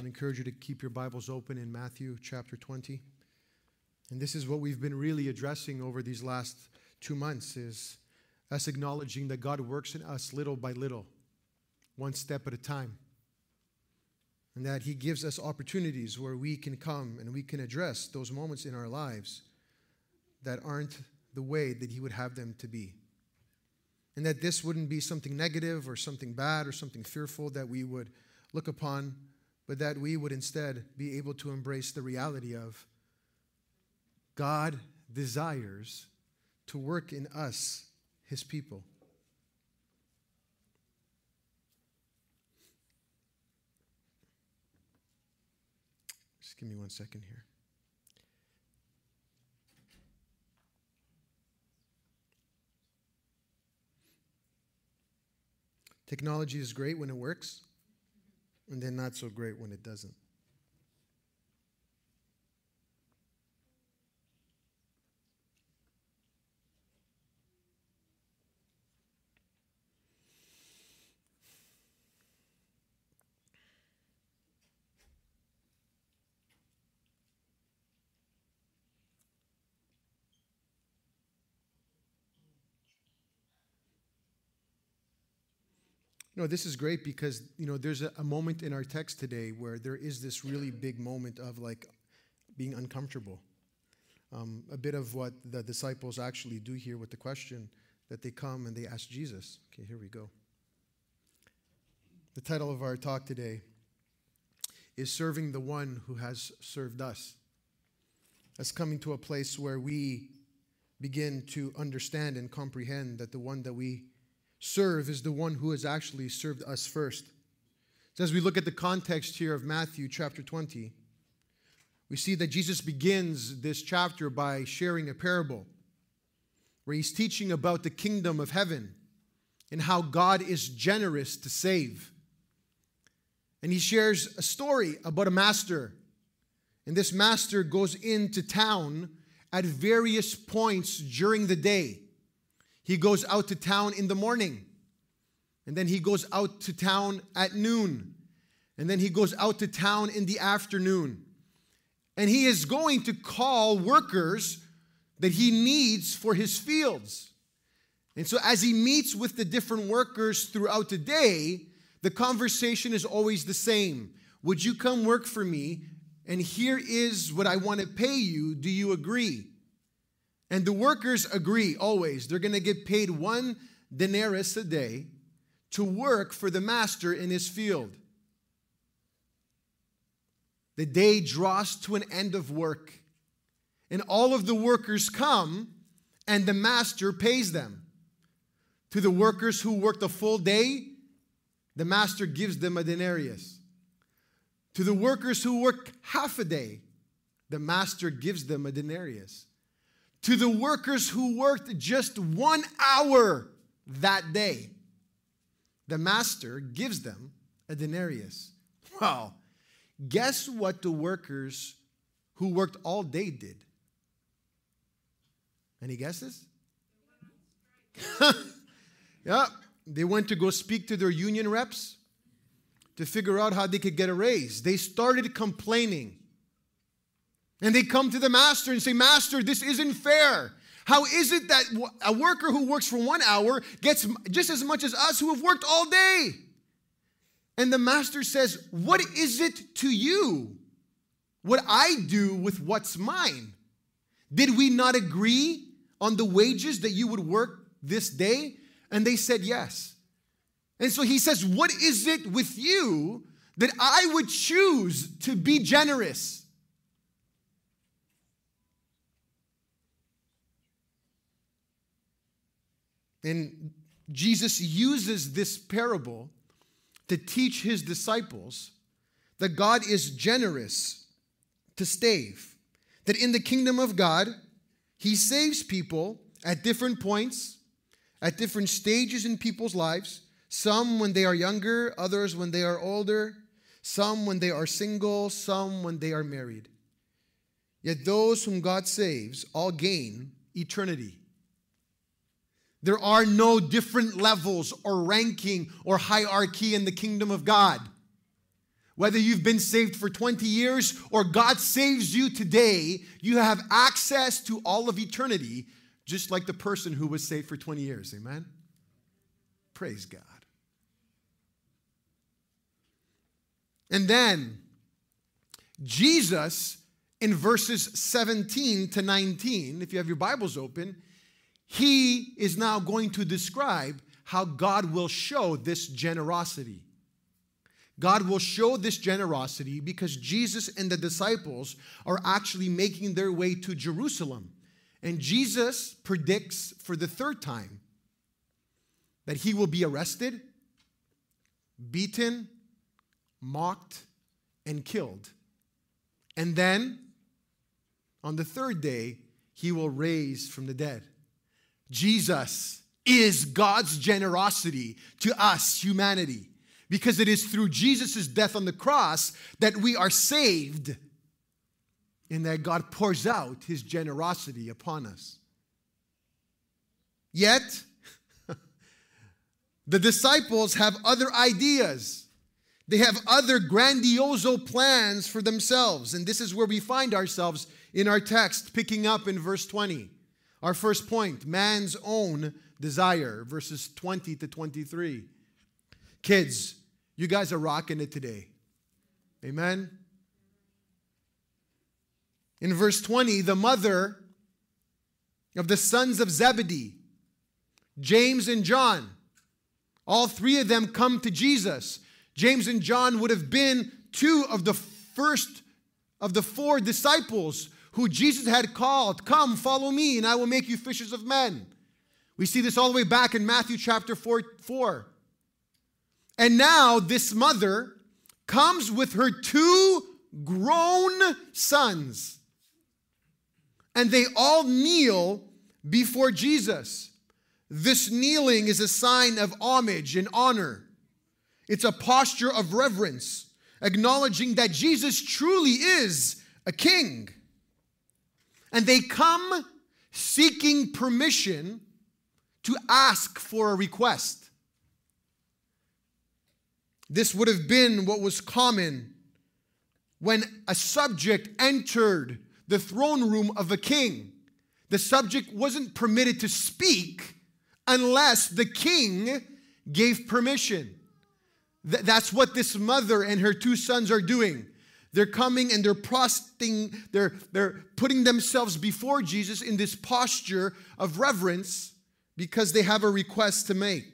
I encourage you to keep your Bibles open in Matthew chapter 20. And this is what we've been really addressing over these last two months is us acknowledging that God works in us little by little, one step at a time. And that He gives us opportunities where we can come and we can address those moments in our lives that aren't the way that He would have them to be. And that this wouldn't be something negative or something bad or something fearful that we would look upon, but that we would instead be able to embrace the reality of God desires to work in us, His people. Just give me one second here. Technology is great when it works, and then not so great when it doesn't. No, this is great because you know there's a, a, moment in our text today where there is this really big moment of like being uncomfortable. Um, a bit of what the disciples actually do here with the question that they come and they ask Jesus. Okay, here we go. The title of our talk today is Serving the One Who Has Served Us. That's coming to a place where we begin to understand and comprehend that the one that we serve is the one who has actually served us first. So as we look at the context here of Matthew chapter 20, we see that Jesus begins this chapter by sharing a parable where he's teaching about the kingdom of heaven and how God is generous to save. And he shares a story about a master. And this master goes into town at various points during the day. He goes out to town in the morning. And then he goes out to town at noon. And then he goes out to town in the afternoon. And he is going to call workers that he needs for his fields. And so, as he meets with the different workers throughout the day, the conversation is always the same. Would you come work for me? And here is what I want to pay you. Do you agree? And the workers agree always. They're going to get paid one denarius a day to work for the master in his field. The day draws to an end of work, and all of the workers come, and the master pays them. To the workers who worked a full day, the master gives them a denarius. To the workers who work half a day, the master gives them a denarius to the workers who worked just one hour that day. The master gives them a denarius. Well, guess what the workers who worked all day did? Any guesses? yeah, they went to go speak to their union reps to figure out how they could get a raise. They started complaining. And they come to the master and say, Master, this isn't fair. How is it that a worker who works for one hour gets just as much as us who have worked all day? And the master says, What is it to you? What I do with what's mine? Did we not agree on the wages that you would work this day? And they said, Yes. And so he says, What is it with you that I would choose to be generous? And Jesus uses this parable to teach his disciples that God is generous to save. That in the kingdom of God, he saves people at different points, at different stages in people's lives. Some when they are younger, others when they are older, some when they are single, some when they are married. Yet those whom God saves all gain eternity. There are no different levels or ranking or hierarchy in the kingdom of God. Whether you've been saved for 20 years or God saves you today, you have access to all of eternity, just like the person who was saved for 20 years. Amen? Praise God. And then, Jesus, in verses 17 to 19, if you have your Bibles open, he is now going to describe how God will show this generosity. God will show this generosity because Jesus and the disciples are actually making their way to Jerusalem. And Jesus predicts for the third time that he will be arrested, beaten, mocked, and killed. And then, on the third day, he will raise from the dead. Jesus is God's generosity to us, humanity because it is through Jesus' death on the cross that we are saved and that God pours out his generosity upon us. Yet, the disciples have other ideas. They have other grandioso plans for themselves. And this is where we find ourselves in our text, picking up in verse 20. Our first point man's own desire, verses 20 to 23. Kids, you guys are rocking it today. Amen. In verse 20, the mother of the sons of Zebedee, James and John, all three of them come to Jesus. James and John would have been two of the first of the four disciples who Jesus had called, Come, follow me, and I will make you fishers of men. We see this all the way back in Matthew chapter 4. 4. And now this mother comes with her two grown sons. And they all kneel before Jesus. This kneeling is a sign of homage and honor. It's a posture of reverence, acknowledging that Jesus truly is a king. And they come seeking permission to ask for a request. This would have been what was common when a subject entered the throne room of a king. The subject wasn't permitted to speak unless the king gave permission. Th- that's what this mother and her two sons are doing. They're coming and they're prosting, they're, they're putting themselves before Jesus in this posture of reverence because they have a request to make.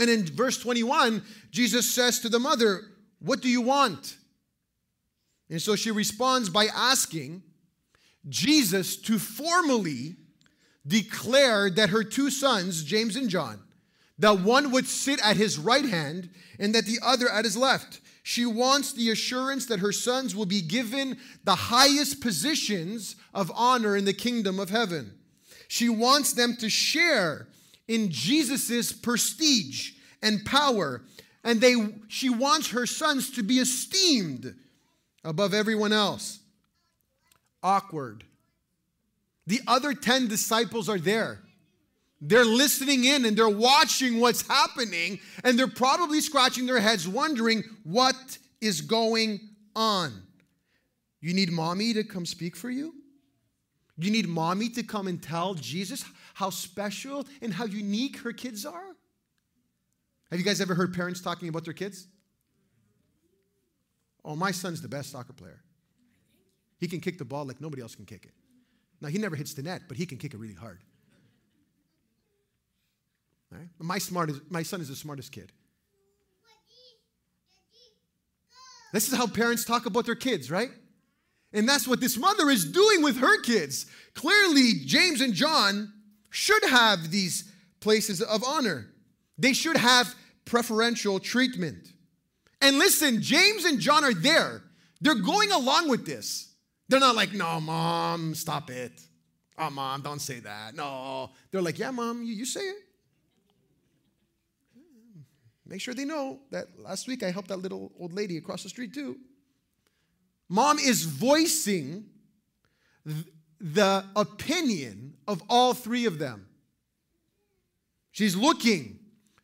And in verse 21, Jesus says to the mother, What do you want? And so she responds by asking Jesus to formally declare that her two sons, James and John, that one would sit at his right hand and that the other at his left. She wants the assurance that her sons will be given the highest positions of honor in the kingdom of heaven. She wants them to share in Jesus' prestige and power. And they, she wants her sons to be esteemed above everyone else. Awkward. The other 10 disciples are there. They're listening in and they're watching what's happening, and they're probably scratching their heads wondering what is going on. You need mommy to come speak for you? You need mommy to come and tell Jesus how special and how unique her kids are? Have you guys ever heard parents talking about their kids? Oh, my son's the best soccer player. He can kick the ball like nobody else can kick it. Now, he never hits the net, but he can kick it really hard. Right? My, smart is, my son is the smartest kid. This is how parents talk about their kids, right? And that's what this mother is doing with her kids. Clearly, James and John should have these places of honor. They should have preferential treatment. And listen, James and John are there. They're going along with this. They're not like, no, mom, stop it. Oh, mom, don't say that. No. They're like, yeah, mom, you, you say it. Make sure they know that last week I helped that little old lady across the street too. Mom is voicing the opinion of all three of them. She's looking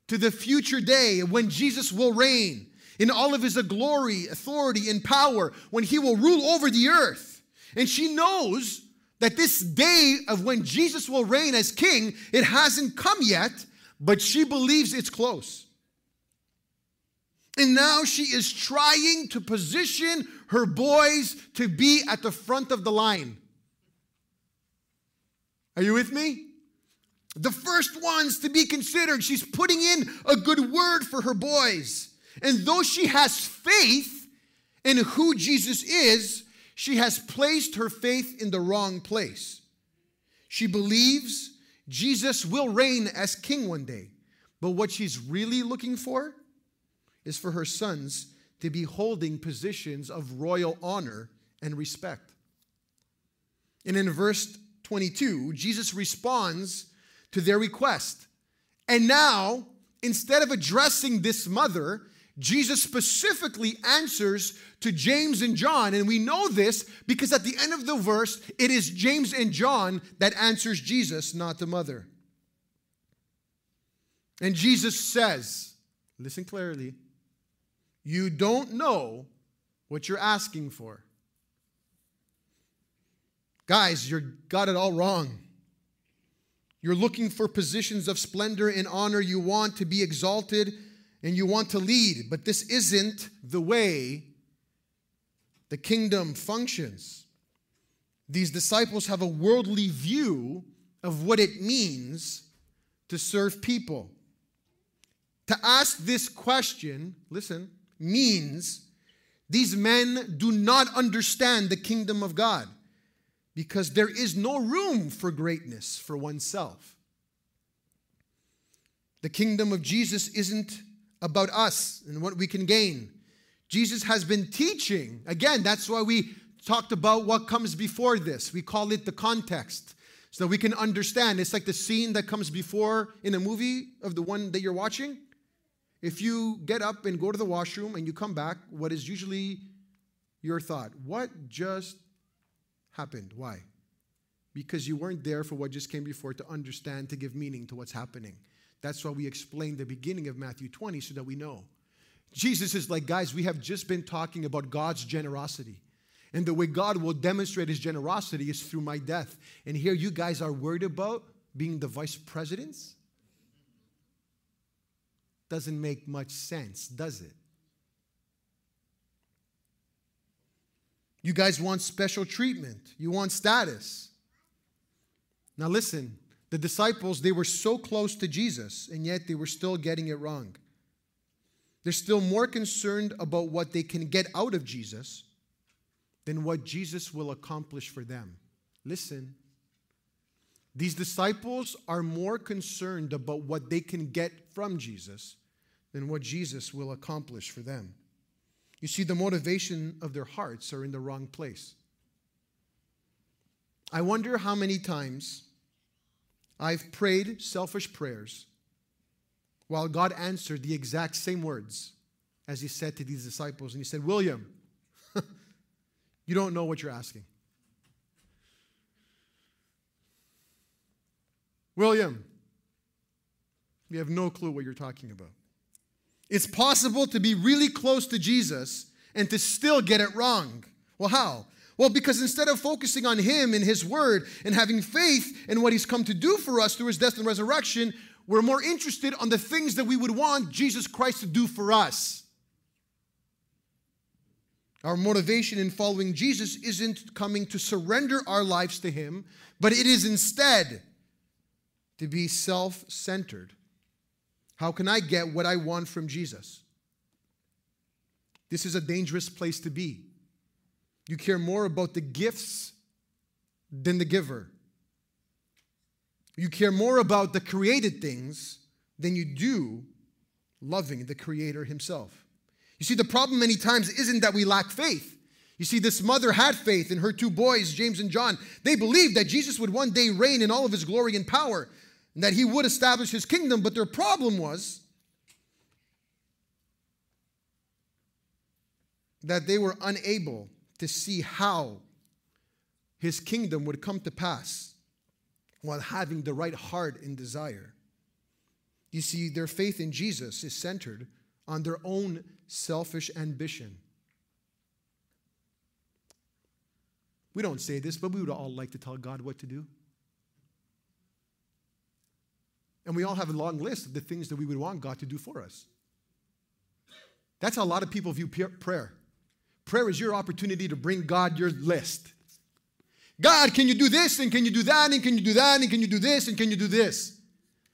to the future day when Jesus will reign. in all of his glory, authority, and power when he will rule over the earth. And she knows that this day of when Jesus will reign as king, it hasn't come yet, but she believes it's close. And now she is trying to position her boys to be at the front of the line. Are you with me? The first ones to be considered. She's putting in a good word for her boys. And though she has faith in who Jesus is, she has placed her faith in the wrong place. She believes Jesus will reign as king one day. But what she's really looking for is for her sons to be holding positions of royal honor and respect. And in verse 22, Jesus responds to their request. And now, instead of addressing this mother, Jesus specifically answers to James and John. And we know this because at the end of the verse, it is James and John that answers Jesus, not the mother. And Jesus says, listen clearly, you don't know what you're asking for. Guys, you got it all wrong. You're looking for positions of splendor and honor. You want to be exalted and you want to lead, but this isn't the way the kingdom functions. These disciples have a worldly view of what it means to serve people. To ask this question, listen, means these men do not understand the kingdom of God because there is no room for greatness for oneself. The kingdom of Jesus isn't about us and what we can gain. Jesus has been teaching. Again, that's why we talked about what comes before this. We call it the context so that we can understand. It's like the scene that comes before in a movie of the one that you're watching. If you get up and go to the washroom and you come back, what is usually your thought? What just happened? Why? Because you weren't there for what just came before to understand, to give meaning to what's happening. That's why we explained the beginning of Matthew 20 so that we know. Jesus is like, guys, we have just been talking about God's generosity. And the way God will demonstrate his generosity is through my death. And here you guys are worried about being the vice presidents? Doesn't make much sense, does it? You guys want special treatment, you want status. Now, listen, the disciples, they were so close to Jesus, and yet they were still getting it wrong. They're still more concerned about what they can get out of Jesus than what Jesus will accomplish for them. Listen, these disciples are more concerned about what they can get from Jesus than what Jesus will accomplish for them. You see, the motivation of their hearts are in the wrong place. I wonder how many times I've prayed selfish prayers while God answered the exact same words as He said to these disciples. And He said, William, you don't know what you're asking. William, you have no clue what you're talking about. It's possible to be really close to Jesus and to still get it wrong. Well, how? Well, because instead of focusing on Him and His Word and having faith in what He's come to do for us through His death and resurrection, we're more interested on the things that we would want Jesus Christ to do for us. Our motivation in following Jesus isn't coming to surrender our lives to Him, but it is instead to be self centered how can I get what I want from Jesus? This is a dangerous place to be. You care more about the gifts than the giver. You care more about the created things than you do loving the Creator Himself. You see, the problem many times isn't that we lack faith. You see, this mother had faith in her two boys, James and John. They believed that Jesus would one day reign in all of his glory and power and that he would establish his kingdom, but their problem was that they were unable to see how his kingdom would come to pass while having the right heart and desire. You see, their faith in Jesus is centered on their own selfish ambition. We don't say this, but we would all like to tell God what to do. And we all have a long list of the things that we would want God to do for us. That's how a lot of people view prayer. Prayer is your opportunity to bring God your list. God, can you do this? And can you do that? And can you do that? And can you do this? And can you do this?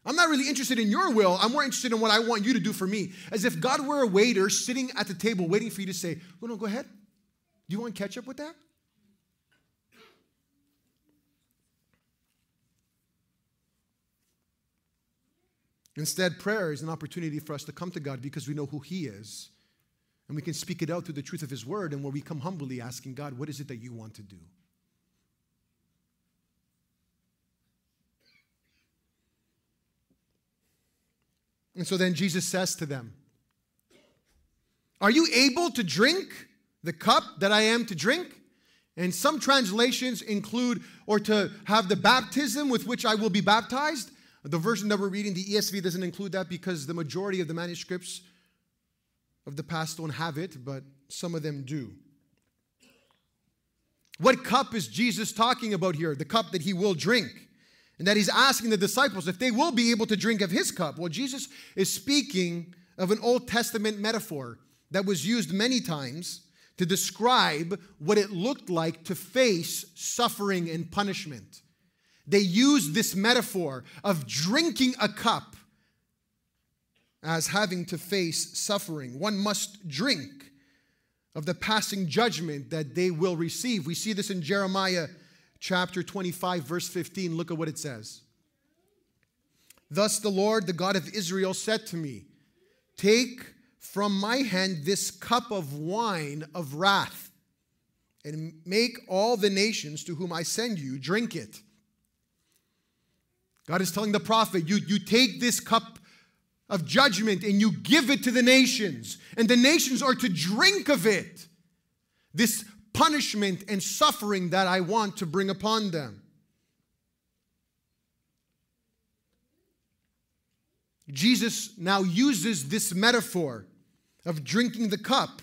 I'm not really interested in your will. I'm more interested in what I want you to do for me. As if God were a waiter sitting at the table waiting for you to say, "Well, no, go ahead. Do you want ketchup with that? Instead, prayer is an opportunity for us to come to God because we know who He is. And we can speak it out through the truth of His word, and where we come humbly asking God, What is it that you want to do? And so then Jesus says to them, Are you able to drink the cup that I am to drink? And some translations include, or to have the baptism with which I will be baptized. The version that we're reading, the ESV, doesn't include that because the majority of the manuscripts of the past don't have it, but some of them do. What cup is Jesus talking about here? The cup that he will drink. And that he's asking the disciples if they will be able to drink of his cup. Well, Jesus is speaking of an Old Testament metaphor that was used many times to describe what it looked like to face suffering and punishment. They use this metaphor of drinking a cup as having to face suffering. One must drink of the passing judgment that they will receive. We see this in Jeremiah chapter 25, verse 15. Look at what it says. Thus the Lord, the God of Israel, said to me, Take from my hand this cup of wine of wrath, and make all the nations to whom I send you drink it. God is telling the prophet, you, you take this cup of judgment and you give it to the nations, and the nations are to drink of it. This punishment and suffering that I want to bring upon them. Jesus now uses this metaphor of drinking the cup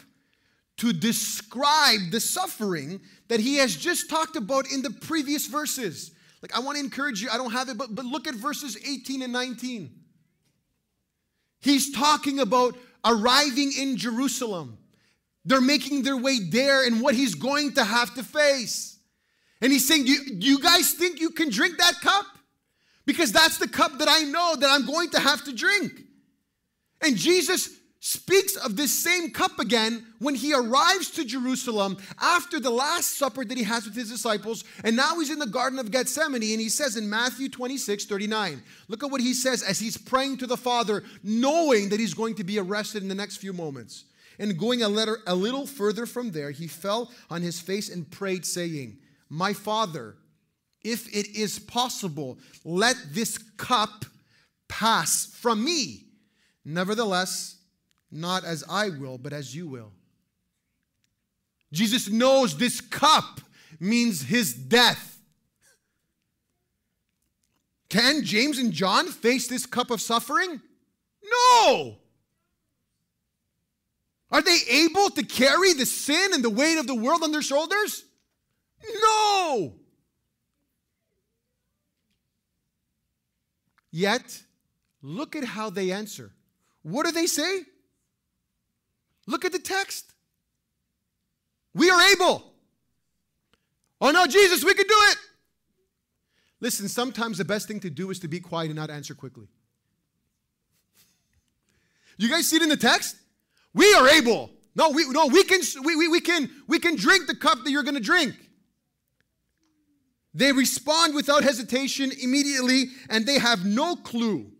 to describe the suffering that he has just talked about in the previous verses. Like, I want to encourage you, I don't have it, but, but look at verses 18 and 19. He's talking about arriving in Jerusalem. They're making their way there and what he's going to have to face. And he's saying, you, do you guys think you can drink that cup? Because that's the cup that I know that I'm going to have to drink. And Jesus speaks of this same cup again when he arrives to Jerusalem after the last supper that he has with his disciples. And now he's in the Garden of Gethsemane. And he says in Matthew 26 39, look at what he says as he's praying to the Father, knowing that he's going to be arrested in the next few moments. And going a, letter, a little further from there, he fell on his face and prayed, saying, My Father, if it is possible, let this cup pass from me. Nevertheless, not as I will, but as you will. Jesus knows this cup means his death. Can James and John face this cup of suffering? No. Are they able to carry the sin and the weight of the world on their shoulders? No. Yet, look at how they answer. What do they say? Look at the text. We are able. Oh no, Jesus, we can do it. Listen, sometimes the best thing to do is to be quiet and not answer quickly. You guys see it in the text? We are able. No, we no, we can we, we, we can we can drink the cup that you're gonna drink. They respond without hesitation immediately, and they have no clue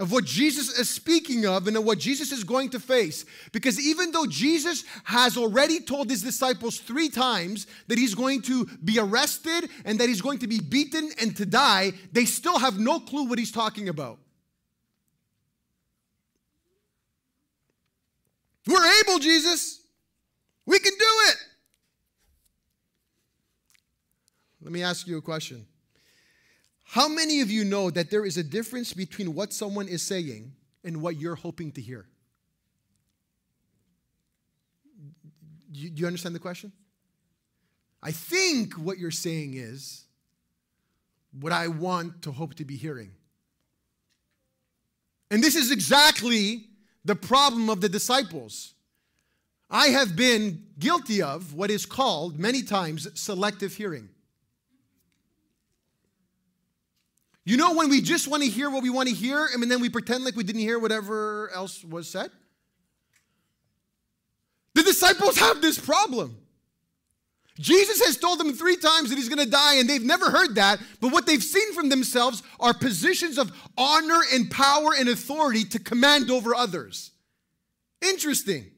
of what Jesus is speaking of and of what Jesus is going to face. Because even though Jesus has already told his disciples three times that he's going to be arrested and that he's going to be beaten and to die, they still have no clue what he's talking about. We're able, Jesus. We can do it. Let me ask you a question. How many of you know that there is a difference between what someone is saying and what you're hoping to hear? Do you, understand the question? I think what you're saying is what I want to hope to be hearing. And this is exactly the problem of the disciples. I have been guilty of what is called many times selective hearing. You know, when we just want to hear what we want to hear, and then we pretend like we didn't hear whatever else was said? The disciples have this problem. Jesus has told them three times that he's going to die, and they've never heard that. But what they've seen from themselves are positions of honor and power and authority to command over others. Interesting.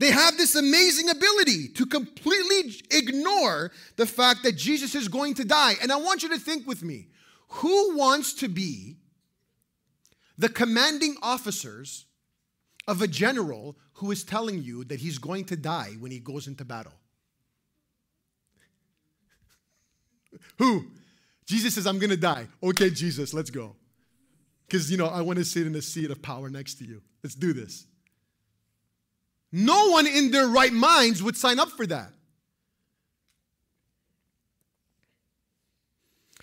They have this amazing ability to completely ignore the fact that Jesus is going to die. And I want you to think with me who wants to be the commanding officers of a general who is telling you that he's going to die when he goes into battle? who? Jesus says, I'm going to die. Okay, Jesus, let's go. Because, you know, I want to sit in the seat of power next to you. Let's do this. No one in their right minds would sign up for that.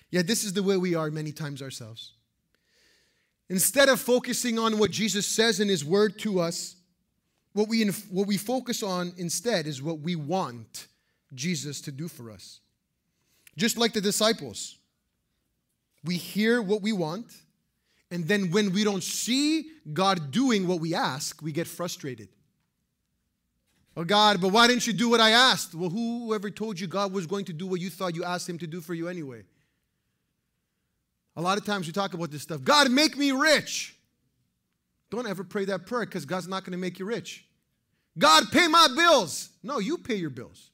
Yet, this is the way we are many times ourselves. Instead of focusing on what Jesus says in His Word to us, what we, what we focus on instead is what we want Jesus to do for us. Just like the disciples, we hear what we want, and then when we don't see God doing what we ask, we get frustrated. Oh, God, but why didn't you do what I asked? Well, whoever told you God was going to do what you thought you asked Him to do for you anyway? A lot of times we talk about this stuff God, make me rich. Don't ever pray that prayer because God's not going to make you rich. God, pay my bills. No, you pay your bills.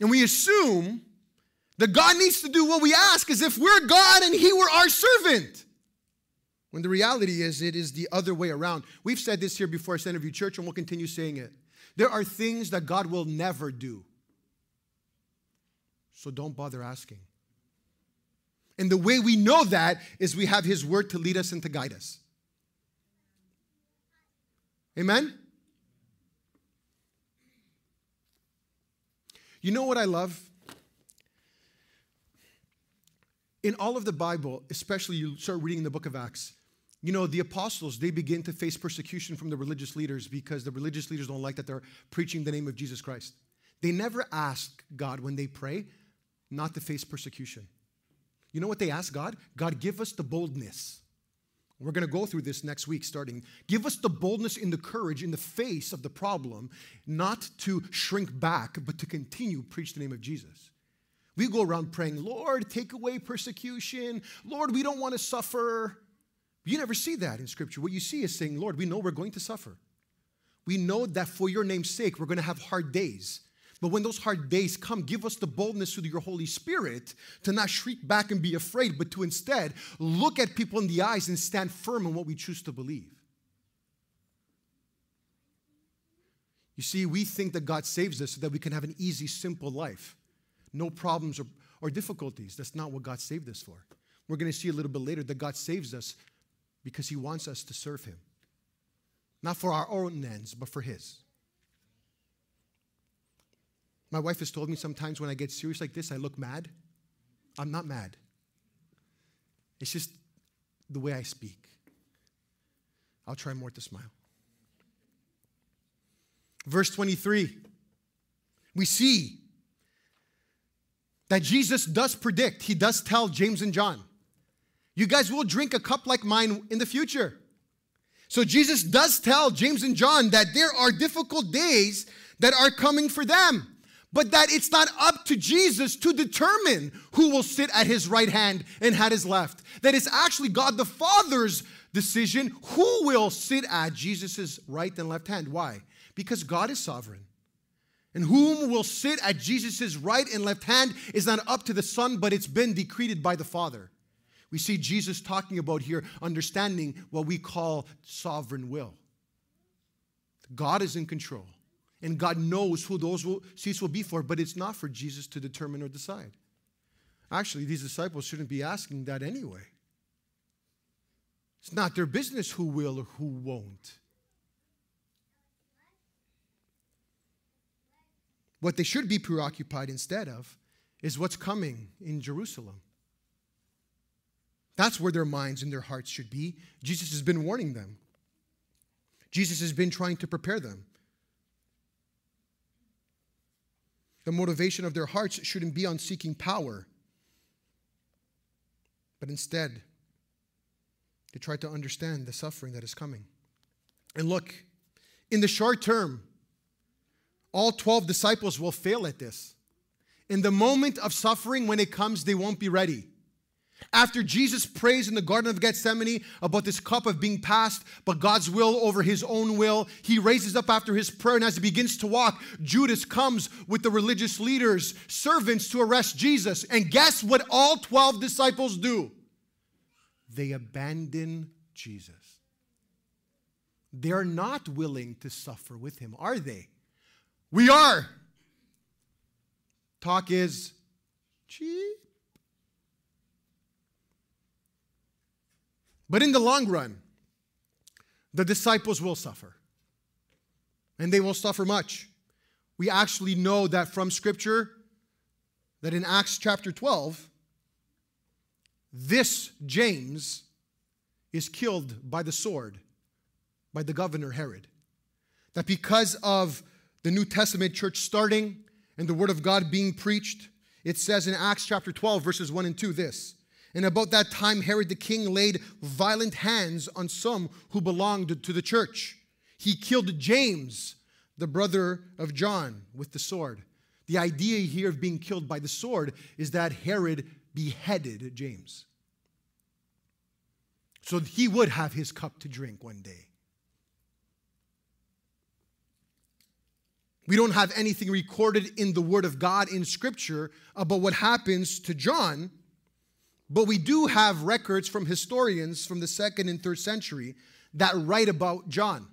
And we assume that God needs to do what we ask as if we're God and He were our servant. When the reality is, it is the other way around. We've said this here before at Centerview Church, and we'll continue saying it. There are things that God will never do. So don't bother asking. And the way we know that is we have His Word to lead us and to guide us. Amen? You know what I love? In all of the Bible, especially you start reading the book of Acts, you know, the apostles, they begin to face persecution from the religious leaders because the religious leaders don't like that they're preaching the name of Jesus Christ. They never ask God when they pray not to face persecution. You know what they ask God? God, give us the boldness. We're going to go through this next week starting. Give us the boldness and the courage in the face of the problem, not to shrink back, but to continue preach the name of Jesus. We go around praying, Lord, take away persecution. Lord, we don't want to suffer. You never see that in Scripture. What you see is saying, Lord, we know we're going to suffer. We know that for your name's sake, we're going to have hard days. But when those hard days come, give us the boldness through your Holy Spirit to not shriek back and be afraid, but to instead look at people in the eyes and stand firm in what we choose to believe. You see, we think that God saves us so that we can have an easy, simple life no problems or, or difficulties. That's not what God saved us for. We're going to see a little bit later that God saves us because He wants us to serve Him. Not for our own ends, but for His. My wife has told me sometimes when I get serious like this, I look mad. I'm not mad. It's just the way I speak. I'll try more to smile. Verse 23, we see that Jesus does predict. He does tell James and John, you guys will drink a cup like mine in the future. So Jesus does tell James and John that there are difficult days that are coming for them, but that it's not up to Jesus to determine who will sit at his right hand and at his left. That it's actually God the Father's decision who will sit at Jesus' right and left hand. Why? Because God is sovereign. And whom will sit at Jesus' right and left hand is not up to the Son, but it's been decreed by the Father. We see Jesus talking about here understanding what we call sovereign will. God is in control, and God knows who those will, seats will be for, but it's not for Jesus to determine or decide. Actually, these disciples shouldn't be asking that anyway. It's not their business who will or who won't. What they should be preoccupied instead of is what's coming in Jerusalem. That's where their minds and their hearts should be. Jesus has been warning them, Jesus has been trying to prepare them. The motivation of their hearts shouldn't be on seeking power, but instead, they try to understand the suffering that is coming. And look, in the short term, all 12 disciples will fail at this. In the moment of suffering, when it comes, they won't be ready. After Jesus prays in the Garden of Gethsemane about this cup of being passed, but God's will over his own will, he raises up after his prayer, and as he begins to walk, Judas comes with the religious leaders, servants to arrest Jesus. And guess what all 12 disciples do? They abandon Jesus. They're not willing to suffer with him, are they? We are. Talk is cheap. But in the long run, the disciples will suffer. And they will suffer much. We actually know that from Scripture that in Acts chapter 12, this James is killed by the sword by the governor Herod. That because of the New Testament church starting and the word of God being preached, it says in Acts chapter 12, verses 1 and 2 this and about that time, Herod the king laid violent hands on some who belonged to the church. He killed James, the brother of John, with the sword. The idea here of being killed by the sword is that Herod beheaded James. So he would have his cup to drink one day. We don't have anything recorded in the Word of God in Scripture about what happens to John but we do have records from historians from the second and third century that write about John,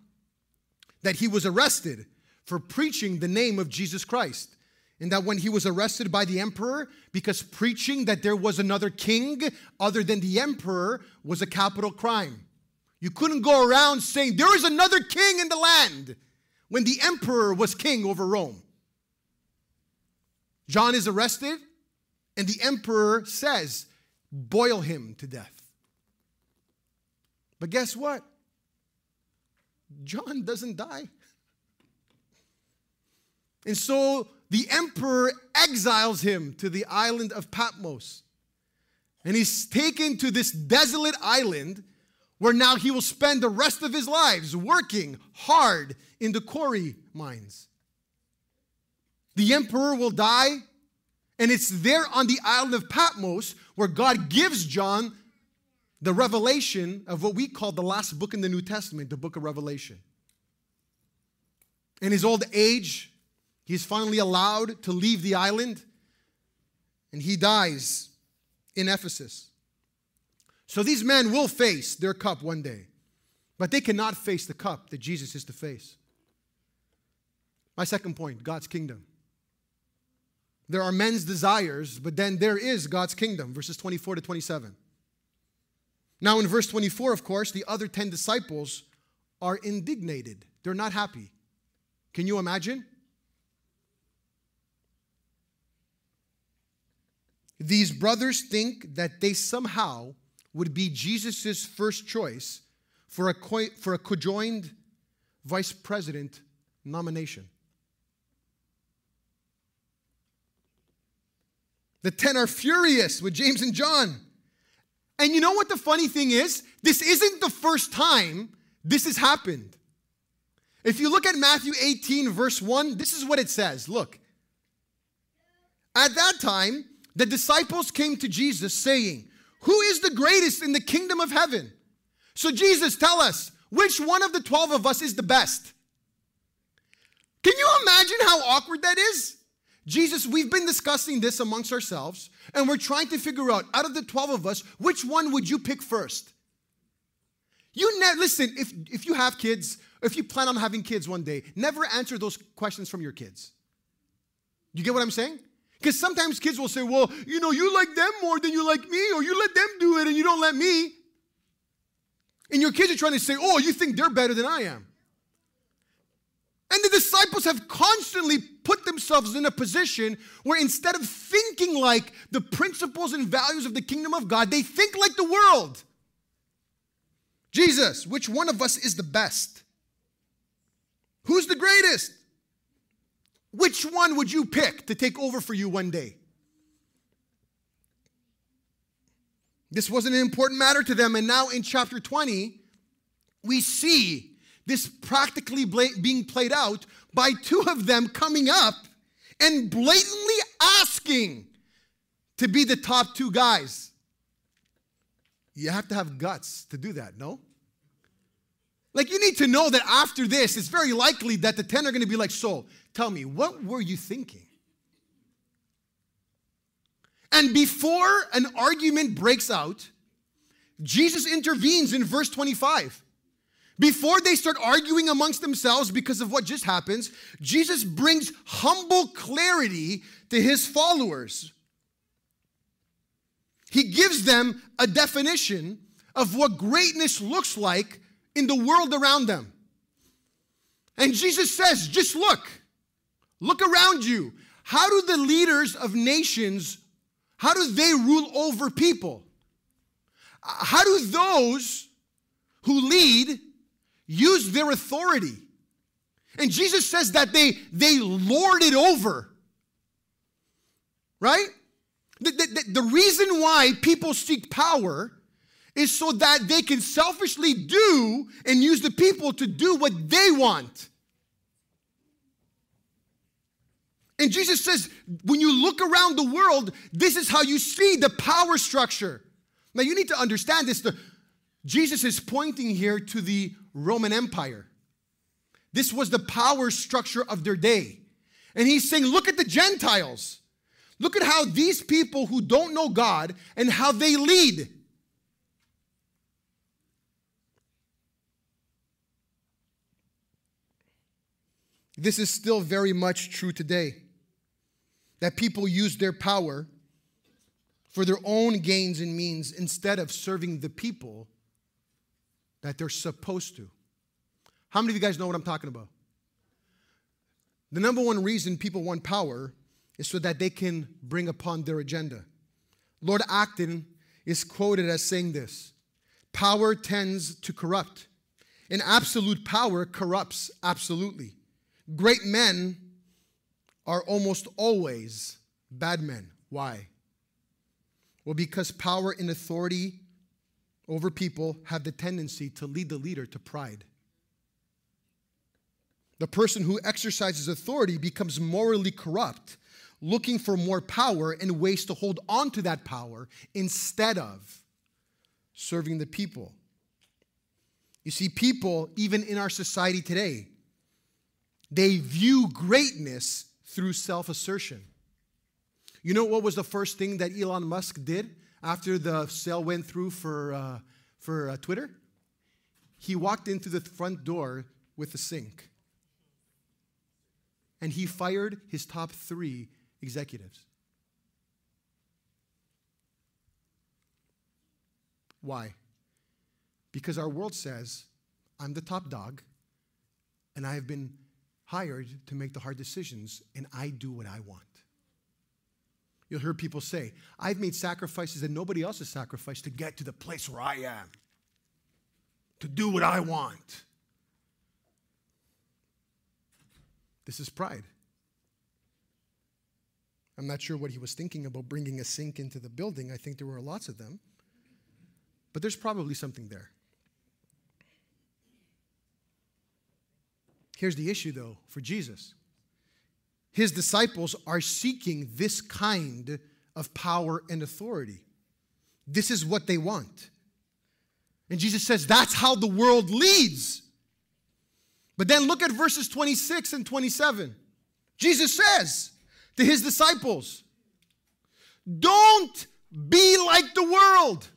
that he was arrested for preaching the name of Jesus Christ. And that when he was arrested by the emperor, because preaching that there was another king other than the emperor was a capital crime. You couldn't go around saying, There is another king in the land when the emperor was king over Rome. John is arrested, and the emperor says, boil him to death. But guess what? John doesn't die. And so the emperor exiles him to the island of Patmos. And he's taken to this desolate island where now he will spend the rest of his lives working hard in the quarry mines. The emperor will die and it's there on the island of Patmos where God gives John the revelation of what we call the last book in the New Testament, the book of Revelation. In his old age, he's finally allowed to leave the island and he dies in Ephesus. So these men will face their cup one day, but they cannot face the cup that Jesus is to face. My second point God's kingdom. There are men's desires, but then there is God's kingdom, verses 24 to 27. Now, in verse 24, of course, the other 10 disciples are indignated. They're not happy. Can you imagine? These brothers think that they somehow would be Jesus' first choice for a, co- for a cojoined vice president nomination. The 10 are furious with James and John. And you know what the funny thing is? This isn't the first time this has happened. If you look at Matthew 18, verse 1, this is what it says. Look. At that time, the disciples came to Jesus saying, Who is the greatest in the kingdom of heaven? So, Jesus, tell us, which one of the 12 of us is the best? Can you imagine how awkward that is? Jesus, we've been discussing this amongst ourselves, and we're trying to figure out out of the 12 of us, which one would you pick first? You ne- listen, if, if you have kids, if you plan on having kids one day, never answer those questions from your kids. You get what I'm saying? Because sometimes kids will say, well, you know, you like them more than you like me, or you let them do it and you don't let me. And your kids are trying to say, oh, you think they're better than I am. And the disciples have constantly put themselves in a position where instead of thinking like the principles and values of the kingdom of God, they think like the world. Jesus, which one of us is the best? Who's the greatest? Which one would you pick to take over for you one day? This wasn't an important matter to them. And now in chapter 20, we see this practically being played out by two of them coming up and blatantly asking to be the top two guys. You have to have guts to do that, no? Like, you need to know that after this, it's very likely that the 10 are going to be like, So, tell me, what were you thinking? And before an argument breaks out, Jesus intervenes in verse 25. Before they start arguing amongst themselves because of what just happens, Jesus brings humble clarity to his followers. He gives them a definition of what greatness looks like in the world around them. And Jesus says, just look. Look around you. How do the leaders of nations how do they rule over people? How do those who lead use their authority? And Jesus says that they, they lord it over. Right? The, the, the reason why people seek power is so that they can selfishly do and use the people to do what they want. And Jesus says, when you look around the world, this is how you see the power structure. Now, you need to understand this. The, Jesus is pointing here to the Roman Empire. This was the power structure of their day. And he's saying, look at the Gentiles. Look at how these people who don't know God and how they lead. This is still very much true today that people use their power for their own gains and means instead of serving the people that they're supposed to. How many of you guys know what I'm talking about? The number one reason people want power is so that they can bring upon their agenda. Lord Acton is quoted as saying this Power tends to corrupt, and absolute power corrupts absolutely. Great men are almost always bad men. Why? Well, because power and authority over people have the tendency to lead the leader to pride. The person who exercises authority becomes morally corrupt, looking for more power and ways to hold on to that power instead of serving the people. You see, people, even in our society today, they view greatness through self assertion. You know what was the first thing that Elon Musk did after the sale went through for, uh, for uh, Twitter? He walked into the front door with a sink. And he fired his top three executives. Why? Because our world says, I'm the top dog, and I have been hired to make the hard decisions, and I do what I want. You'll hear people say, I've made sacrifices that nobody else has sacrificed to get to the place where I am, to do what I want. This is pride. I'm not sure what he was thinking about bringing a sink into the building. I think there were lots of them. But there's probably something there. Here's the issue, though, for Jesus his disciples are seeking this kind of power and authority. This is what they want. And Jesus says that's how the world leads. But then look at verses 26 and 27. Jesus says to his disciples, Don't be like the world.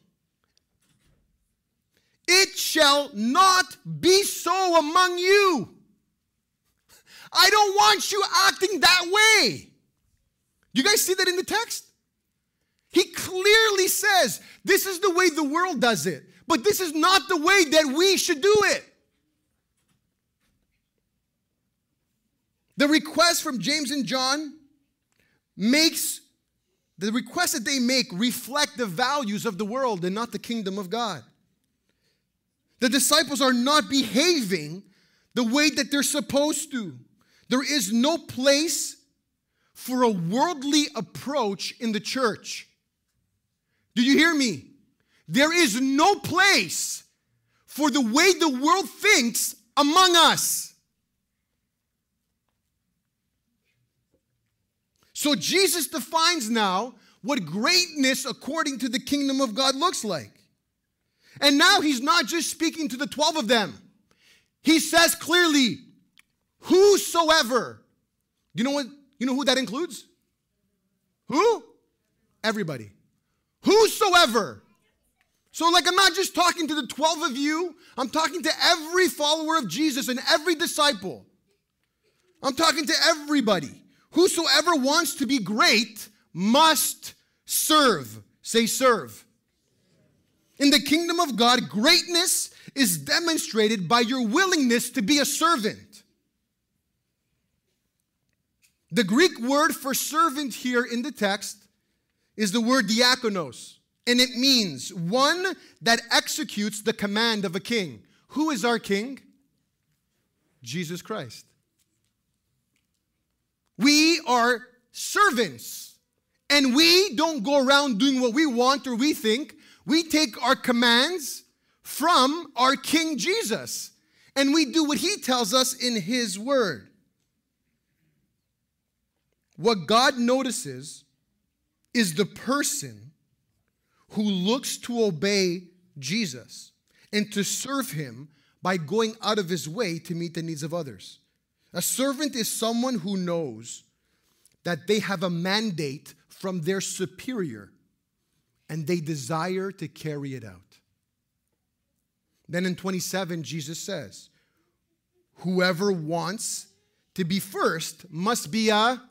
It shall not be so among you. I don't want you acting that way. You guys see that in the text? He clearly says this is the way the world does it, but this is not the way that we should do it. The request from James and John makes the requests that they make reflect the values of the world and not the kingdom of God. The disciples are not behaving the way that they're supposed to. There is no place for a worldly approach in the church. Do you hear me? There is no place for the way the world thinks among us. So Jesus defines now what greatness according to the kingdom of God looks like. And now he's not just speaking to the 12 of them. He says clearly, whosoever. You know what? You know who that includes? Who? Everybody. Whosoever. So, like, I'm not just talking to the 12 of you, I'm talking to every follower of Jesus and every disciple. I'm talking to everybody. Whosoever wants to be great must serve. Say, serve. In the kingdom of God, greatness is demonstrated by your willingness to be a servant. The Greek word for servant here in the text is the word diakonos, and it means one that executes the command of a king. Who is our king? Jesus Christ. We are servants. And we don't go around doing what we want or we think. We take our commands from our King Jesus and we do what he tells us in his word. What God notices is the person who looks to obey Jesus and to serve him by going out of his way to meet the needs of others. A servant is someone who knows that they have a mandate from their superior and they desire to carry it out. Then in 27, Jesus says, Whoever wants to be first must be a,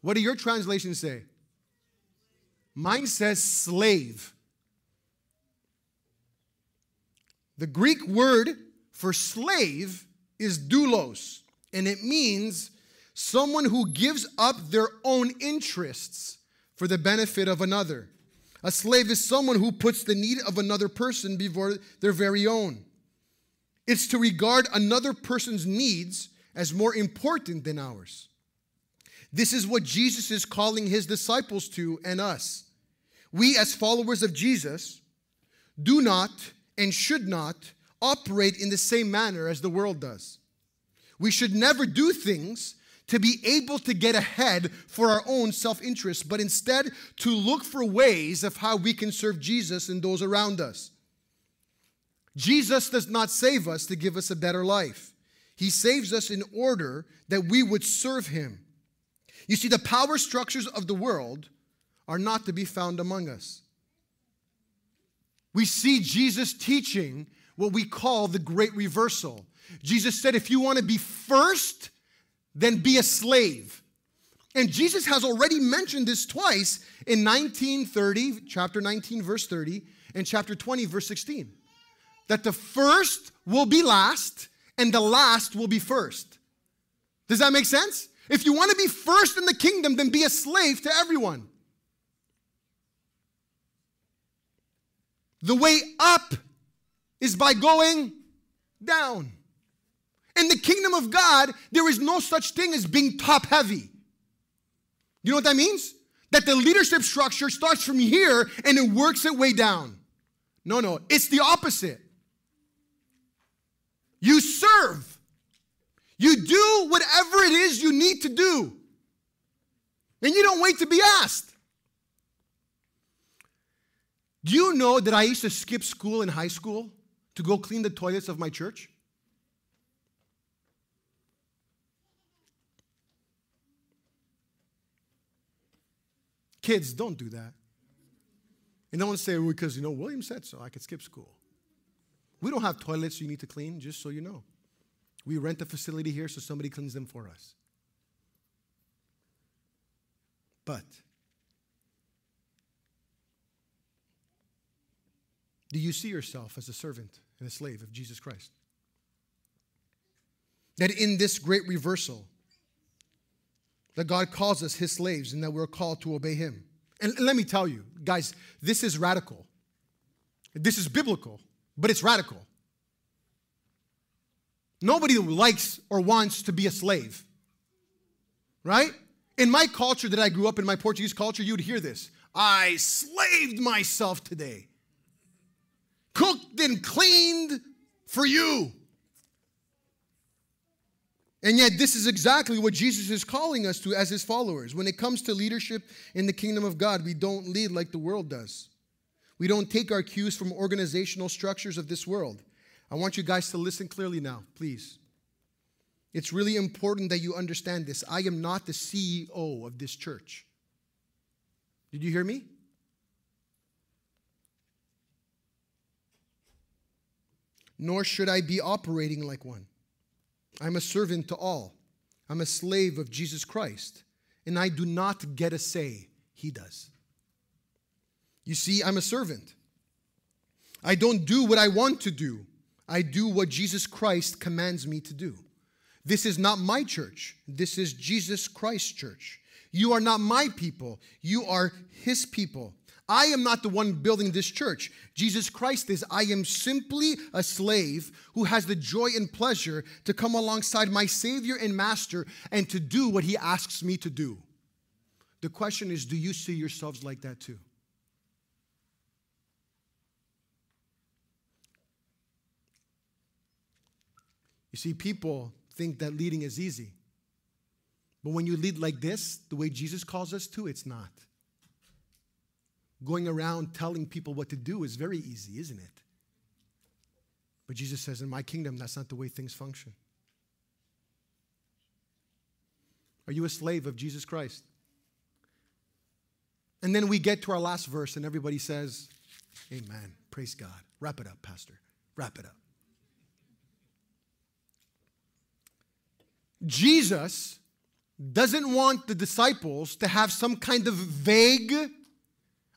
what do your translations say? Mine says slave. The Greek word for slave is doulos and it means someone who gives up their own interests for the benefit of another. A slave is someone who puts the need of another person before their very own. It's to regard another person's needs as more important than ours. This is what Jesus is calling his disciples to and us. We, as followers of Jesus, do not and should not operate in the same manner as the world does. We should never do things to be able to get ahead for our own self interest, but instead to look for ways of how we can serve Jesus and those around us. Jesus does not save us to give us a better life, He saves us in order that we would serve Him. You see, the power structures of the world are not to be found among us. We see Jesus teaching what we call the great reversal. Jesus said, if you want to be first, then be a slave. And Jesus has already mentioned this twice in 1930, chapter 19, verse 30, and chapter 20, verse 16. That the first will be last and the last will be first. Does that make sense? If you want to be first in the kingdom, then be a slave to everyone. The way up is by going down. In the kingdom of God, there is no such thing as being top heavy. You know what that means? That the leadership structure starts from here and it works its way down. No, no, it's the opposite. You serve. You do whatever it is you need to do. And you don't wait to be asked. Do you know that I used to skip school in high school to go clean the toilets of my church? Kids, don't do that. And don't say, well, because, you know, William said so, I could skip school. We don't have toilets you need to clean, just so you know. We rent a facility here so somebody cleans them for us. But do you see yourself as a servant and a slave of Jesus Christ? That in this great reversal, that God calls us his slaves and that we're called to obey him. And let me tell you, guys, this is radical. This is biblical, but it's radical. Nobody likes or wants to be a slave, right? In my culture that I grew up in, my Portuguese culture, you'd hear this I slaved myself today, cooked and cleaned for you. And yet, this is exactly what Jesus is calling us to as his followers. When it comes to leadership in the kingdom of God, we don't lead like the world does. We don't take our cues from organizational structures of this world. I want you guys to listen clearly now, please. It's really important that you understand this. I am not the CEO of this church. Did you hear me? Nor should I be operating like one. I'm a servant to all. I'm a slave of Jesus Christ. And I do not get a say, He does. You see, I'm a servant. I don't do what I want to do, I do what Jesus Christ commands me to do. This is not my church, this is Jesus Christ's church. You are not my people, you are His people. I am not the one building this church. Jesus Christ is. I am simply a slave who has the joy and pleasure to come alongside my Savior and Master and to do what He asks me to do. The question is do you see yourselves like that too? You see, people think that leading is easy. But when you lead like this, the way Jesus calls us to, it's not. Going around telling people what to do is very easy, isn't it? But Jesus says, in my kingdom, that's not the way things function. Are you a slave of Jesus Christ? And then we get to our last verse, and everybody says, Amen. Praise God. Wrap it up, Pastor. Wrap it up. Jesus doesn't want the disciples to have some kind of vague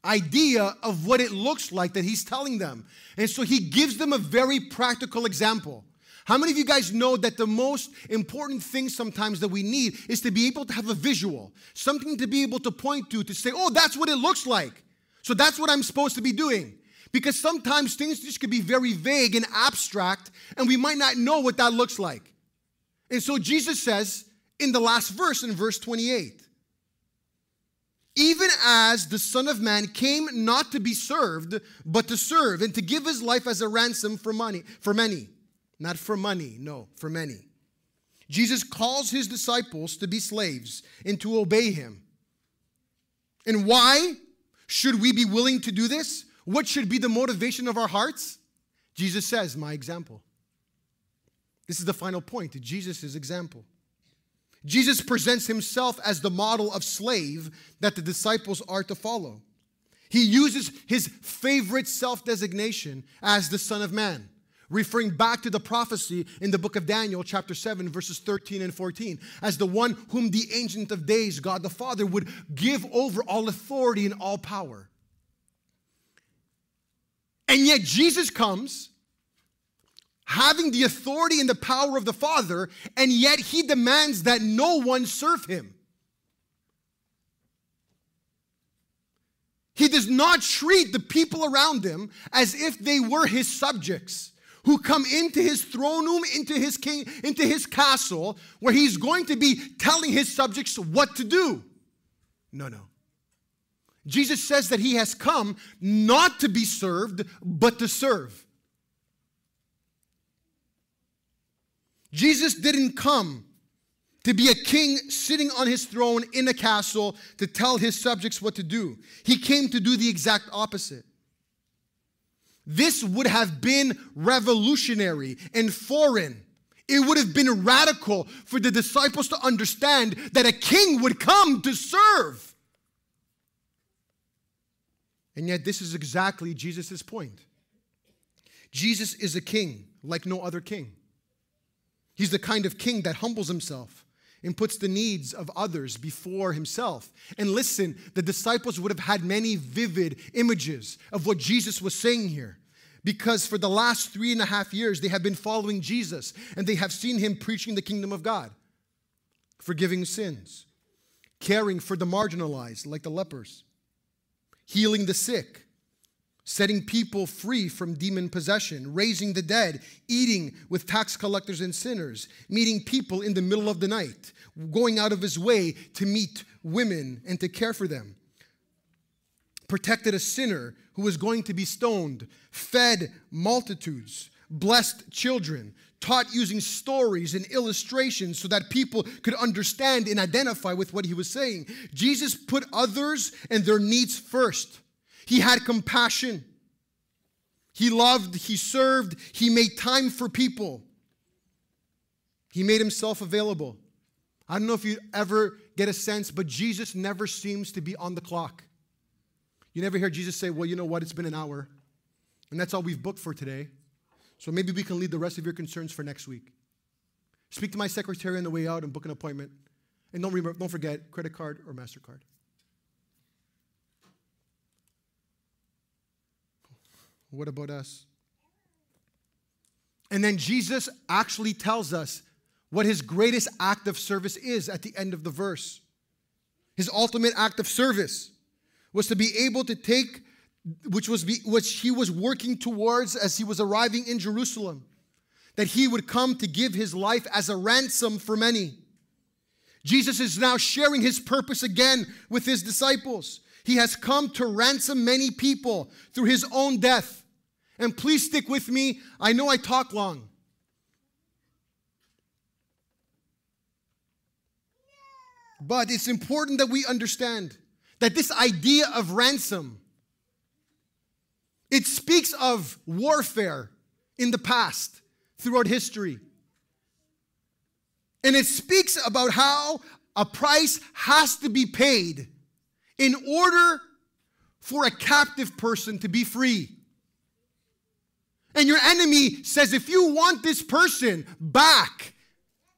idea of what it looks like that he's telling them. And so he gives them a very practical example. How many of you guys know that the most important thing sometimes that we need is to be able to have a visual, something to be able to point to, to say, oh, that's what it looks like. So that's what I'm supposed to be doing. Because sometimes things just can be very vague and abstract, and we might not know what that looks like. And so Jesus says in the last verse, in verse 28, even as the Son of Man came not to be served, but to serve and to give his life as a ransom for money, for many. Not for money, no, for many. Jesus calls his disciples to be slaves and to obey him. And why should we be willing to do this? What should be the motivation of our hearts? Jesus says, My example. This is the final point Jesus' example. Jesus presents himself as the model of slave that the disciples are to follow. He uses his favorite self designation as the Son of Man, referring back to the prophecy in the book of Daniel, chapter 7, verses 13 and 14, as the one whom the Ancient of Days, God the Father, would give over all authority and all power. And yet Jesus comes having the authority and the power of the Father, and yet he demands that no one serve him. He does not treat the people around him as if they were his subjects who come into his throne room, into his king, into his castle, where he's going to be telling his subjects what to do. No, no. Jesus says that he has come not to be served, but to serve. Jesus didn't come to be a king sitting on his throne in a castle to tell his subjects what to do. He came to do the exact opposite. This would have been revolutionary and foreign. It would have been radical for the disciples to understand that a king would come to serve. And yet, this is exactly Jesus' point. Jesus is a king like no other king. He's the kind of king that humbles himself and puts the needs of others before himself. And listen, the disciples would have had many vivid images of what Jesus was saying here. Because for the last three and a half years, they have been following Jesus and they have seen him preaching the kingdom of God, forgiving sins, caring for the marginalized, like the lepers, healing the sick, setting people free from demon possession, raising the dead, eating with tax collectors and sinners, meeting people in the middle of the night, going out of his way to meet women and to care for them. Protected a sinner who was going to be stoned, fed multitudes, blessed children, taught using stories and illustrations so that people could understand and identify with what he was saying. Jesus put others and their needs first. He had compassion. He loved, he served, he made time for people. He made himself available. I don't know if you ever get a sense, but Jesus never seems to be on the clock. You never hear Jesus say, Well, you know what? It's been an hour. And that's all we've booked for today. So maybe we can leave the rest of your concerns for next week. Speak to my secretary on the way out and book an appointment. And don't, remember, don't forget credit card or MasterCard. What about us? And then Jesus actually tells us what his greatest act of service is at the end of the verse. His ultimate act of service was to be able to take which was be, which he was working towards as he was arriving in Jerusalem that he would come to give his life as a ransom for many. Jesus is now sharing his purpose again with his disciples. He has come to ransom many people through his own death and please stick with me. I know I talk long. But it's important that we understand that this idea of ransom it speaks of warfare in the past throughout history. And it speaks about how a price has to be paid in order for a captive person to be free. And your enemy says, if you want this person back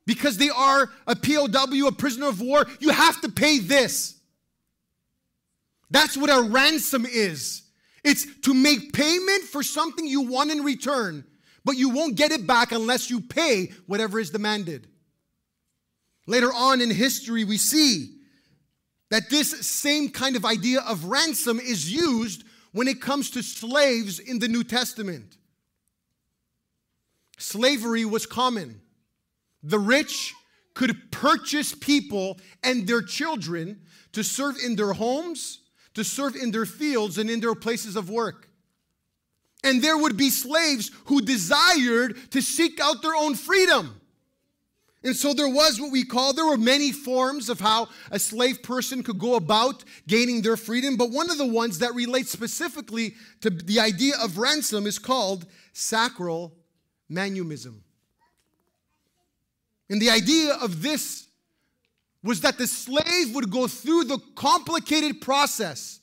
because they are a POW, a prisoner of war, you have to pay this. That's what a ransom is. It's to make payment for something you want in return, but you won't get it back unless you pay whatever is demanded. Later on in history, we see that this same kind of idea of ransom is used when it comes to slaves in the New Testament. Slavery was common. The rich could purchase people and their children to serve in their homes, to serve in their fields, and in their places of work. And there would be slaves who desired to seek out their own freedom. And so there was what we call, there were many forms of how a slave person could go about gaining their freedom, but one of the ones that relates specifically to the idea of ransom is called sacral manumism. And the idea of this was that the slave would go through the complicated process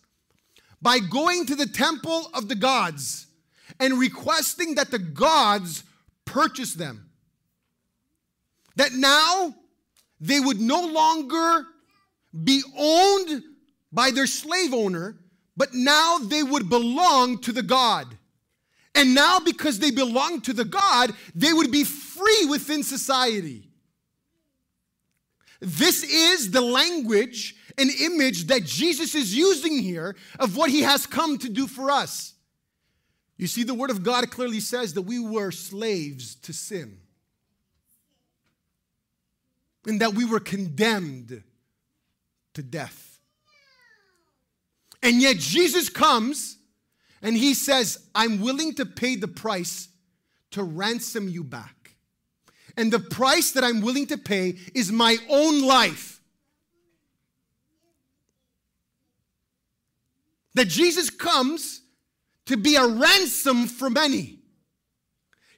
by going to the temple of the gods and requesting that the gods purchase them. That now they would no longer be owned by their slave owner, but now they would belong to the God. And now, because they belong to the God, they would be free within society. This is the language and image that Jesus is using here of what he has come to do for us. You see, the Word of God clearly says that we were slaves to sin and that we were condemned to death. And yet, Jesus comes and he says, I'm willing to pay the price to ransom you back. And the price that I'm willing to pay is my own life. That Jesus comes to be a ransom for many.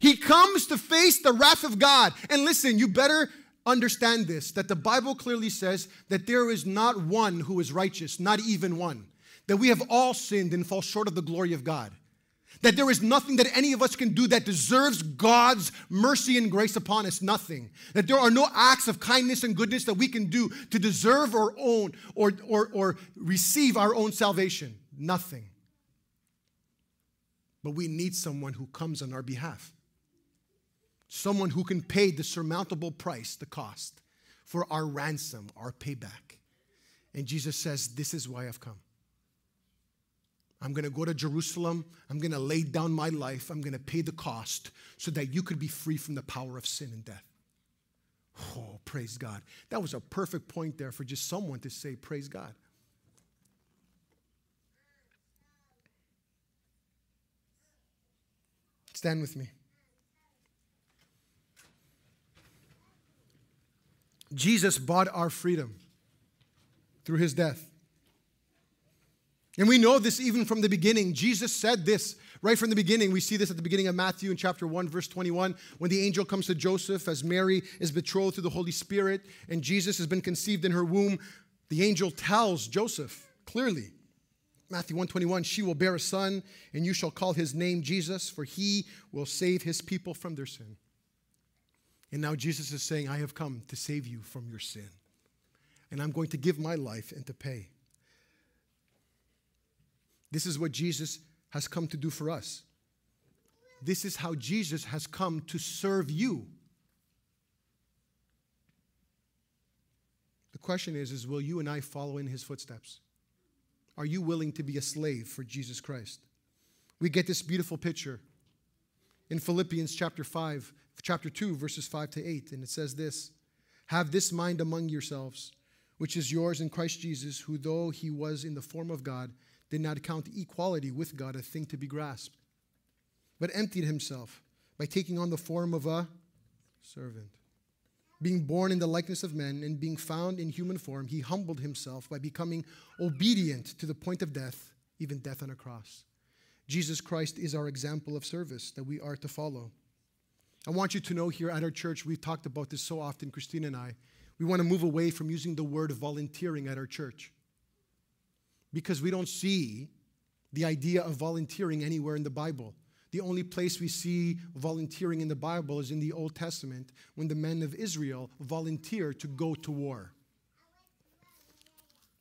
He comes to face the wrath of God. And listen, you better understand this that the Bible clearly says that there is not one who is righteous, not even one that we have all sinned and fall short of the glory of God. That there is nothing that any of us can do that deserves God's mercy and grace upon us. Nothing. That there are no acts of kindness and goodness that we can do to deserve or own or, or, or receive our own salvation. Nothing. But we need someone who comes on our behalf. Someone who can pay the surmountable price, the cost, for our ransom, our payback. And Jesus says, This is why I've come. I'm going to go to Jerusalem. I'm going to lay down my life. I'm going to pay the cost so that you could be free from the power of sin and death. Oh, praise God. That was a perfect point there for just someone to say, Praise God. Stand with me. Jesus bought our freedom through his death. And we know this even from the beginning. Jesus said this right from the beginning. We see this at the beginning of Matthew in chapter 1, verse 21, when the angel comes to Joseph as Mary is betrothed to the Holy Spirit and Jesus has been conceived in her womb. The angel tells Joseph clearly, Matthew 121, she will bear a son, and you shall call his name Jesus, for he will save his people from their sin. And now Jesus is saying, I have come to save you from your sin. And I'm going to give my life and to pay. This is what Jesus has come to do for us. This is how Jesus has come to serve you. The question is, is will you and I follow in his footsteps? Are you willing to be a slave for Jesus Christ? We get this beautiful picture in Philippians chapter 5, chapter 2, verses 5 to 8, and it says this Have this mind among yourselves, which is yours in Christ Jesus, who though he was in the form of God, did not count equality with God a thing to be grasped, but emptied himself by taking on the form of a servant. Being born in the likeness of men and being found in human form, he humbled himself by becoming obedient to the point of death, even death on a cross. Jesus Christ is our example of service that we are to follow. I want you to know here at our church, we've talked about this so often, Christine and I. We want to move away from using the word volunteering at our church because we don't see the idea of volunteering anywhere in the Bible. The only place we see volunteering in the Bible is in the Old Testament when the men of Israel volunteer to go to war.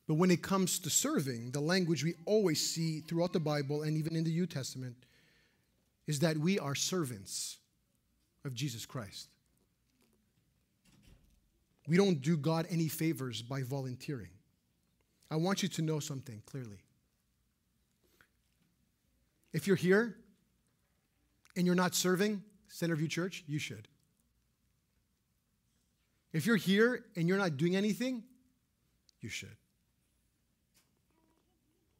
But when it comes to serving, the language we always see throughout the Bible and even in the New Testament is that we are servants of Jesus Christ. We don't do God any favors by volunteering. I want you to know something clearly. If you're here and you're not serving Centerview Church, you should. If you're here and you're not doing anything, you should.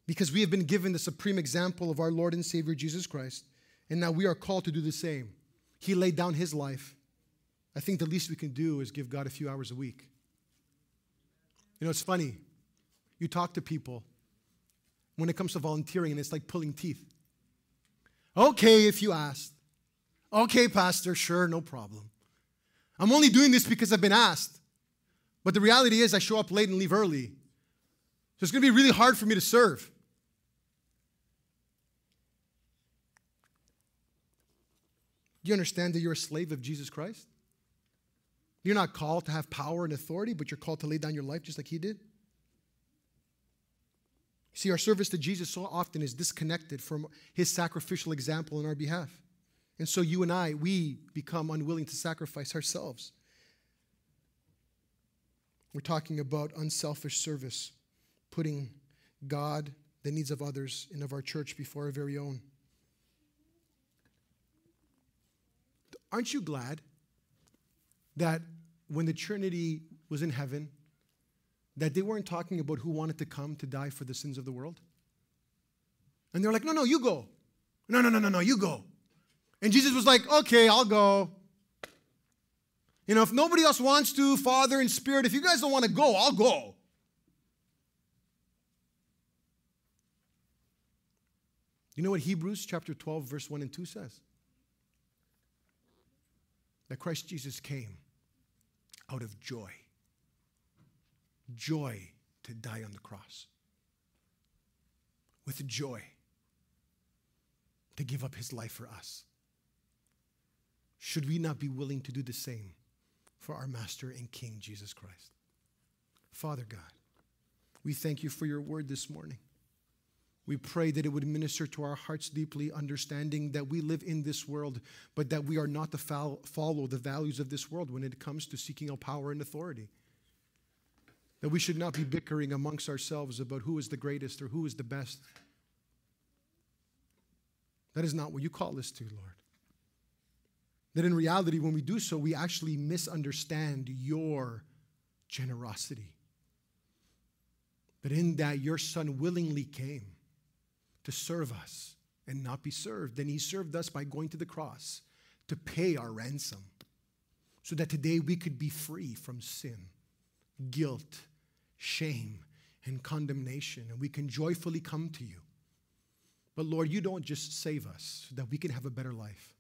Because we have been given the supreme example of our Lord and Savior Jesus Christ, and now we are called to do the same. He laid down his life. I think the least we can do is give God a few hours a week. You know, it's funny. You talk to people when it comes to volunteering, and it's like pulling teeth. Okay, if you asked. Okay, Pastor, sure, no problem. I'm only doing this because I've been asked. But the reality is, I show up late and leave early. So it's going to be really hard for me to serve. Do you understand that you're a slave of Jesus Christ? You're not called to have power and authority, but you're called to lay down your life just like He did. See, our service to Jesus so often is disconnected from his sacrificial example in our behalf. And so you and I, we become unwilling to sacrifice ourselves. We're talking about unselfish service, putting God, the needs of others, and of our church before our very own. Aren't you glad that when the Trinity was in heaven, that they weren't talking about who wanted to come to die for the sins of the world. And they're like, no, no, you go. No, no, no, no, no, you go. And Jesus was like, okay, I'll go. You know, if nobody else wants to, Father and Spirit, if you guys don't want to go, I'll go. You know what Hebrews chapter 12, verse 1 and 2 says? That Christ Jesus came out of joy joy to die on the cross. With joy. to give up his life for us. Should we not be willing to do the same for our Master and King, Jesus Christ? Father God, we thank you for your word this morning. We pray that it would minister to our hearts deeply, understanding that we live in this world, but that we are not to follow the values of this world when it comes to seeking out power and authority. That we should not be bickering amongst ourselves about who is the greatest or who is the best. That is not what you call us to, Lord. That in reality, when we do so, we actually misunderstand your generosity. But in that your Son willingly came to serve us and not be served. Then he served us by going to the cross to pay our ransom so that today we could be free from sin, guilt, shame, and condemnation, and we can joyfully come to you. But Lord, you don't just save us so that we can have a better life,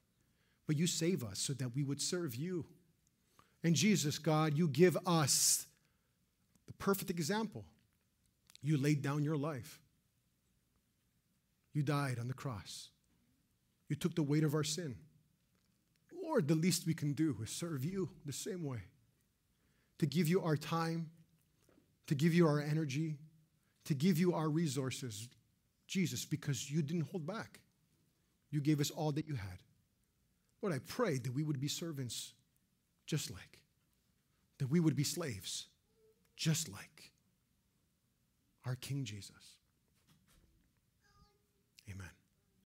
but you save us so that we would serve you. And Jesus, God, you give us the perfect example. You laid down your life you died on the cross. You took the weight of our sin. Lord, the least we can do is serve you the same way. To give you our time, to give you our energy, to give you our resources, Jesus, because you didn't hold back. You gave us all that you had. Lord, I pray that we would be servants just like, that we would be slaves just like our King Jesus. Amen.